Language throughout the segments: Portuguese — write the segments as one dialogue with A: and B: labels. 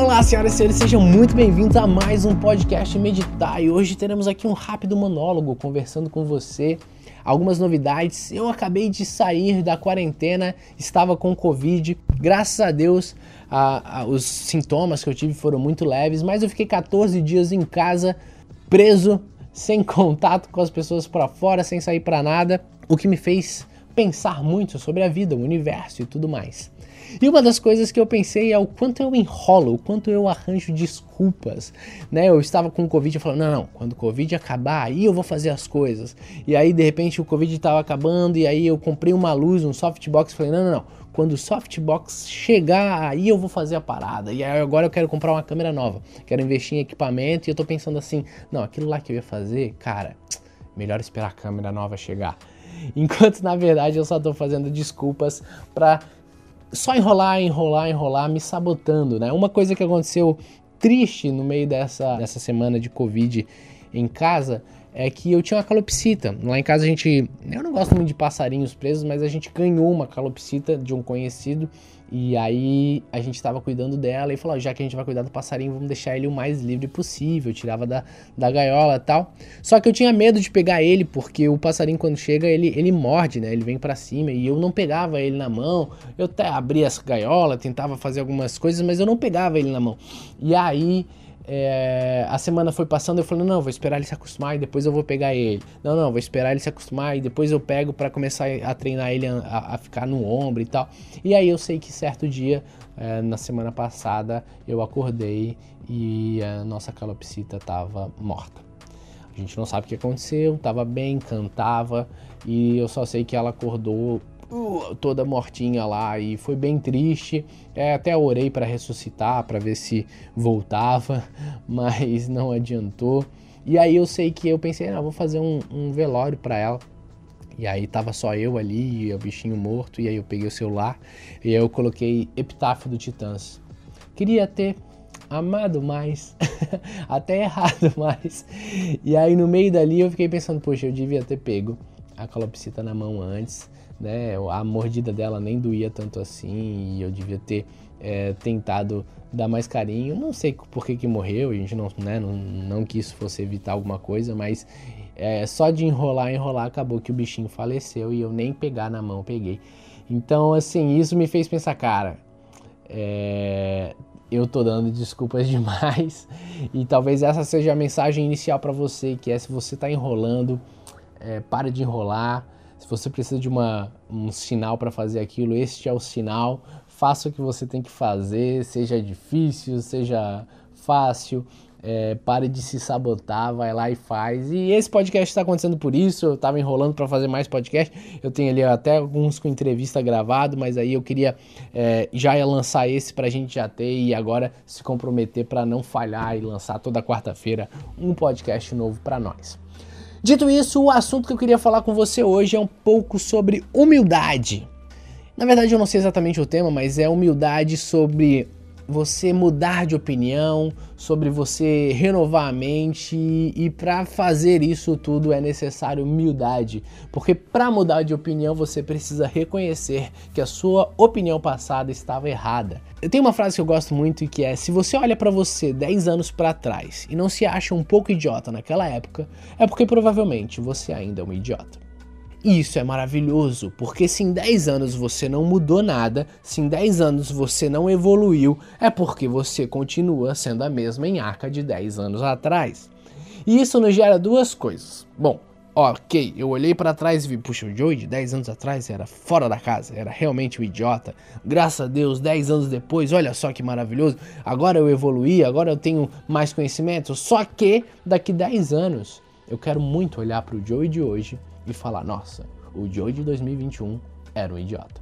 A: Olá, senhoras e senhores, sejam muito bem-vindos a mais um podcast Meditar. E hoje teremos aqui um rápido monólogo conversando com você. Algumas novidades. Eu acabei de sair da quarentena, estava com Covid. Graças a Deus, a, a, os sintomas que eu tive foram muito leves, mas eu fiquei 14 dias em casa, preso, sem contato com as pessoas para fora, sem sair para nada, o que me fez pensar muito sobre a vida, o universo e tudo mais. E uma das coisas que eu pensei é o quanto eu enrolo, o quanto eu arranjo desculpas, né? Eu estava com o Covid e falando, não, não, quando o Covid acabar, aí eu vou fazer as coisas. E aí, de repente, o Covid estava acabando e aí eu comprei uma luz, um softbox, falei, não, não, não, quando o softbox chegar, aí eu vou fazer a parada. E agora eu quero comprar uma câmera nova, quero investir em equipamento e eu tô pensando assim, não, aquilo lá que eu ia fazer, cara, melhor esperar a câmera nova chegar. Enquanto na verdade eu só tô fazendo desculpas para só enrolar, enrolar, enrolar, me sabotando, né? Uma coisa que aconteceu triste no meio dessa, dessa semana de Covid em casa é que eu tinha uma calopsita. Lá em casa a gente. Eu não gosto muito de passarinhos presos, mas a gente ganhou uma calopsita de um conhecido. E aí a gente estava cuidando dela e falou: já que a gente vai cuidar do passarinho, vamos deixar ele o mais livre possível. Eu tirava da, da gaiola e tal. Só que eu tinha medo de pegar ele, porque o passarinho, quando chega, ele, ele morde, né? Ele vem para cima e eu não pegava ele na mão. Eu até abria essa gaiola, tentava fazer algumas coisas, mas eu não pegava ele na mão. E aí é, a semana foi passando, eu falei, não, vou esperar ele se acostumar e depois eu vou pegar ele. Não, não, vou esperar ele se acostumar e depois eu pego para começar a treinar ele a, a, ficar no ombro e tal. E aí eu sei que certo dia, é, na semana passada, eu acordei e a nossa calopsita estava morta. A gente não sabe o que aconteceu, estava bem, cantava e eu só sei que ela acordou toda mortinha lá e foi bem triste. É, até orei para ressuscitar, para ver se voltava, mas não adiantou. E aí eu sei que eu pensei, ah, vou fazer um, um velório para ela. E aí tava só eu ali, e o bichinho morto, e aí eu peguei o celular e aí eu coloquei Epitáfio do Titãs. Queria ter amado mais, até errado mais. E aí no meio dali eu fiquei pensando, poxa, eu devia ter pego a calopsita na mão antes, né? A mordida dela nem doía tanto assim e eu devia ter é, tentado dar mais carinho. Não sei por que, que morreu, a gente não, né, não, não que isso fosse evitar alguma coisa, mas é, só de enrolar, enrolar, acabou que o bichinho faleceu e eu nem pegar na mão peguei. Então, assim, isso me fez pensar, cara, é, eu tô dando desculpas demais e talvez essa seja a mensagem inicial para você, que é se você tá enrolando, é, para de enrolar, se você precisa de uma, um sinal para fazer aquilo, este é o sinal. Faça o que você tem que fazer, seja difícil, seja fácil. É, pare de se sabotar, vai lá e faz. E esse podcast está acontecendo por isso. Eu estava enrolando para fazer mais podcast. Eu tenho ali até alguns com entrevista gravado, mas aí eu queria é, já lançar esse para a gente já ter e agora se comprometer para não falhar e lançar toda quarta-feira um podcast novo para nós. Dito isso, o assunto que eu queria falar com você hoje é um pouco sobre humildade. Na verdade, eu não sei exatamente o tema, mas é humildade sobre você mudar de opinião, sobre você renovar a mente e para fazer isso tudo é necessário humildade, porque para mudar de opinião você precisa reconhecer que a sua opinião passada estava errada. Eu tenho uma frase que eu gosto muito e que é: se você olha para você 10 anos para trás e não se acha um pouco idiota naquela época, é porque provavelmente você ainda é um idiota. Isso é maravilhoso, porque se em 10 anos você não mudou nada, se em 10 anos você não evoluiu, é porque você continua sendo a mesma enhaca de 10 anos atrás. E isso nos gera duas coisas. Bom, ok, eu olhei para trás e vi, puxa, o Joey de 10 anos atrás era fora da casa, era realmente um idiota. Graças a Deus, 10 anos depois, olha só que maravilhoso, agora eu evoluí, agora eu tenho mais conhecimento. Só que daqui 10 anos eu quero muito olhar para o Joey de hoje e falar: nossa, o Joe de 2021 era um idiota.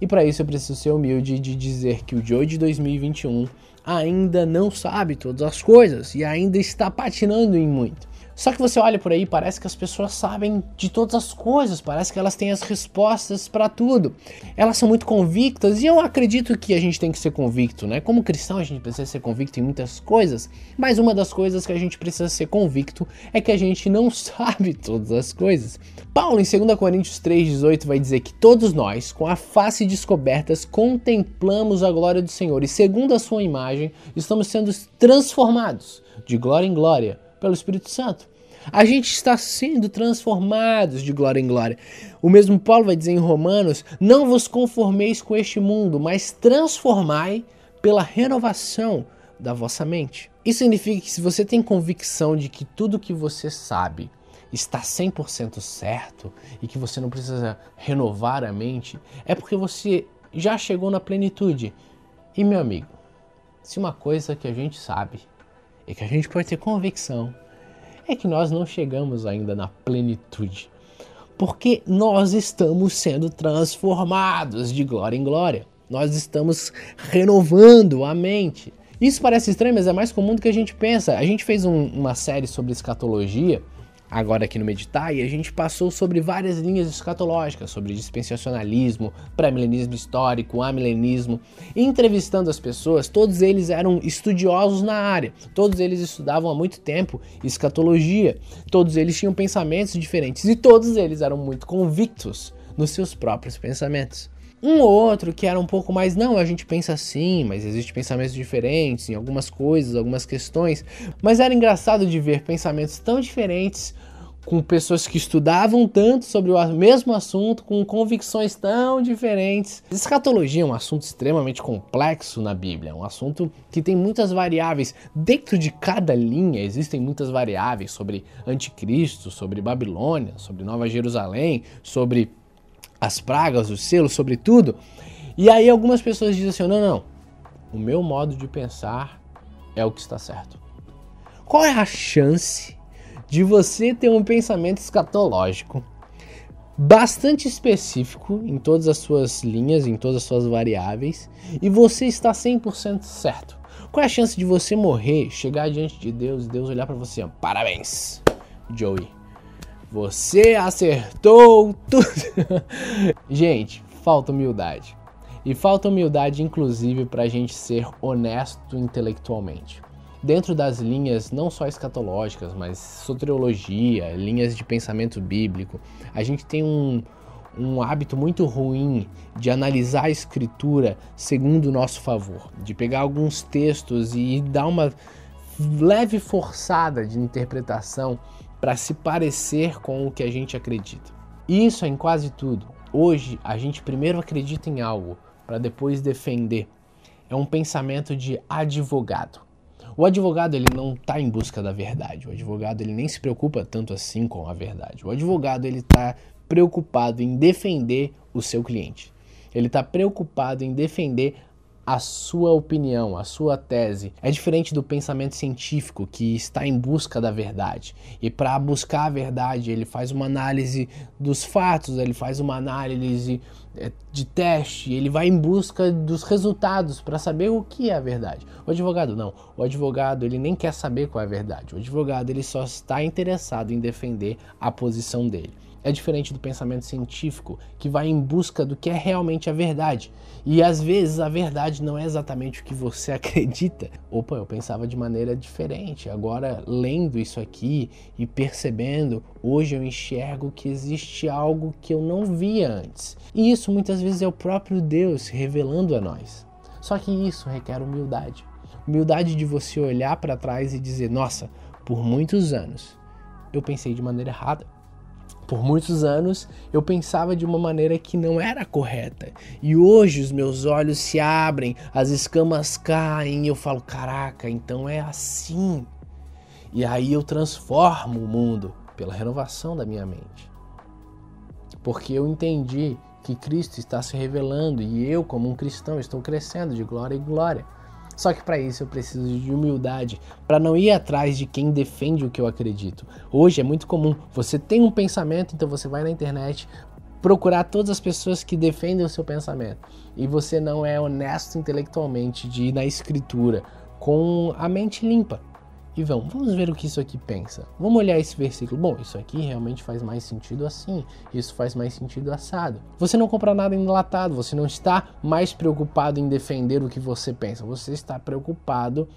A: E para isso eu preciso ser humilde de dizer que o Joe de 2021 ainda não sabe todas as coisas e ainda está patinando em muito. Só que você olha por aí, parece que as pessoas sabem de todas as coisas, parece que elas têm as respostas para tudo. Elas são muito convictas e eu acredito que a gente tem que ser convicto, né? Como cristão, a gente precisa ser convicto em muitas coisas, mas uma das coisas que a gente precisa ser convicto é que a gente não sabe todas as coisas. Paulo, em 2 Coríntios 3,18, vai dizer que todos nós, com a face descobertas, contemplamos a glória do Senhor e, segundo a sua imagem, estamos sendo transformados de glória em glória pelo Espírito Santo. A gente está sendo transformados de glória em glória. O mesmo Paulo vai dizer em Romanos: Não vos conformeis com este mundo, mas transformai pela renovação da vossa mente. Isso significa que se você tem convicção de que tudo que você sabe está 100% certo e que você não precisa renovar a mente, é porque você já chegou na plenitude. E meu amigo, se uma coisa que a gente sabe e que a gente pode ter convicção é que nós não chegamos ainda na plenitude. Porque nós estamos sendo transformados de glória em glória. Nós estamos renovando a mente. Isso parece estranho, mas é mais comum do que a gente pensa. A gente fez um, uma série sobre escatologia agora aqui no Meditar e a gente passou sobre várias linhas escatológicas, sobre dispensacionalismo, pré-milenismo histórico, amilenismo, entrevistando as pessoas, todos eles eram estudiosos na área, todos eles estudavam há muito tempo escatologia, todos eles tinham pensamentos diferentes e todos eles eram muito convictos nos seus próprios pensamentos. Um ou outro que era um pouco mais, não, a gente pensa assim, mas existem pensamentos diferentes em algumas coisas, algumas questões. Mas era engraçado de ver pensamentos tão diferentes com pessoas que estudavam tanto sobre o mesmo assunto, com convicções tão diferentes. Escatologia é um assunto extremamente complexo na Bíblia, é um assunto que tem muitas variáveis. Dentro de cada linha existem muitas variáveis sobre anticristo, sobre Babilônia, sobre Nova Jerusalém, sobre as pragas, os selos, sobretudo. E aí algumas pessoas dizem assim: não, não, o meu modo de pensar é o que está certo. Qual é a chance de você ter um pensamento escatológico bastante específico em todas as suas linhas, em todas as suas variáveis, e você está 100% certo? Qual é a chance de você morrer, chegar diante de Deus e Deus olhar para você, parabéns, Joey, você acertou tudo. gente, falta humildade. E falta humildade, inclusive, para a gente ser honesto intelectualmente. Dentro das linhas não só escatológicas, mas soteriologia, linhas de pensamento bíblico, a gente tem um, um hábito muito ruim de analisar a escritura segundo o nosso favor, de pegar alguns textos e dar uma leve forçada de interpretação para se parecer com o que a gente acredita. Isso é em quase tudo. Hoje a gente primeiro acredita em algo para depois defender. É um pensamento de advogado. O advogado ele não está em busca da verdade. O advogado ele nem se preocupa tanto assim com a verdade. O advogado ele está preocupado em defender o seu cliente. Ele está preocupado em defender a sua opinião, a sua tese. É diferente do pensamento científico que está em busca da verdade. E para buscar a verdade, ele faz uma análise dos fatos, ele faz uma análise é, de teste, ele vai em busca dos resultados para saber o que é a verdade. O advogado não. O advogado, ele nem quer saber qual é a verdade. O advogado, ele só está interessado em defender a posição dele. É diferente do pensamento científico, que vai em busca do que é realmente a verdade. E às vezes a verdade não é exatamente o que você acredita. Opa, eu pensava de maneira diferente. Agora, lendo isso aqui e percebendo, hoje eu enxergo que existe algo que eu não via antes. E isso muitas vezes é o próprio Deus revelando a nós. Só que isso requer humildade. Humildade de você olhar para trás e dizer: nossa, por muitos anos eu pensei de maneira errada. Por muitos anos eu pensava de uma maneira que não era correta. E hoje os meus olhos se abrem, as escamas caem e eu falo: caraca, então é assim. E aí eu transformo o mundo pela renovação da minha mente. Porque eu entendi que Cristo está se revelando e eu, como um cristão, estou crescendo de glória em glória. Só que para isso eu preciso de humildade, para não ir atrás de quem defende o que eu acredito. Hoje é muito comum, você tem um pensamento, então você vai na internet procurar todas as pessoas que defendem o seu pensamento. E você não é honesto intelectualmente de ir na escritura com a mente limpa. E vamos, vamos ver o que isso aqui pensa. Vamos olhar esse versículo. Bom, isso aqui realmente faz mais sentido assim, isso faz mais sentido assado. Você não compra nada enlatado, você não está mais preocupado em defender o que você pensa, você está preocupado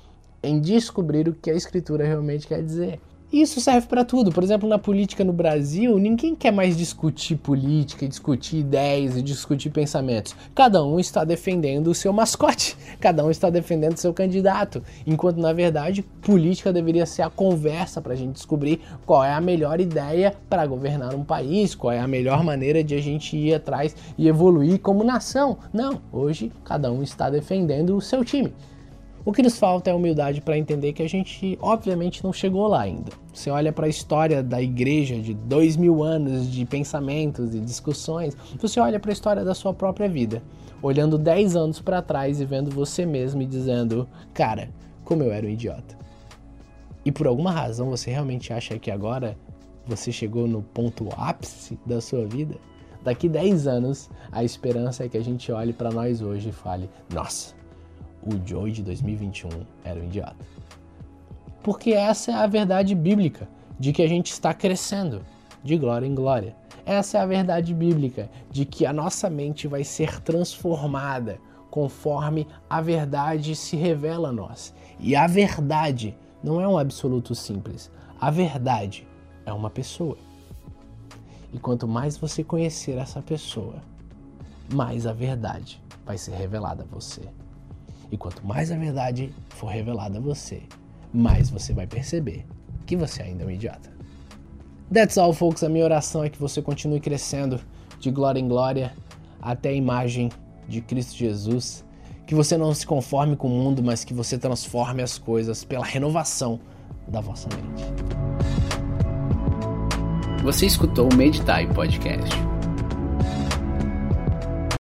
A: em descobrir o que a escritura realmente quer dizer. Isso serve para tudo. Por exemplo, na política no Brasil, ninguém quer mais discutir política, discutir ideias e discutir pensamentos. Cada um está defendendo o seu mascote, cada um está defendendo o seu candidato. Enquanto, na verdade, política deveria ser a conversa para a gente descobrir qual é a melhor ideia para governar um país, qual é a melhor maneira de a gente ir atrás e evoluir como nação. Não, hoje cada um está defendendo o seu time. O que nos falta é humildade para entender que a gente, obviamente, não chegou lá ainda. Você olha para a história da igreja de dois mil anos de pensamentos e discussões, você olha para a história da sua própria vida, olhando dez anos para trás e vendo você mesmo e dizendo: Cara, como eu era um idiota. E por alguma razão você realmente acha que agora você chegou no ponto ápice da sua vida? Daqui 10 anos, a esperança é que a gente olhe para nós hoje e fale: Nossa, o Joey de 2021 era um idiota. Porque essa é a verdade bíblica de que a gente está crescendo de glória em glória. Essa é a verdade bíblica de que a nossa mente vai ser transformada conforme a verdade se revela a nós. E a verdade não é um absoluto simples. A verdade é uma pessoa. E quanto mais você conhecer essa pessoa, mais a verdade vai ser revelada a você. E quanto mais a verdade for revelada a você, mais você vai perceber que você ainda é um idiota. That's all, folks. A minha oração é que você continue crescendo de glória em glória até a imagem de Cristo Jesus. Que você não se conforme com o mundo, mas que você transforme as coisas pela renovação da vossa mente.
B: Você escutou o Meditai Podcast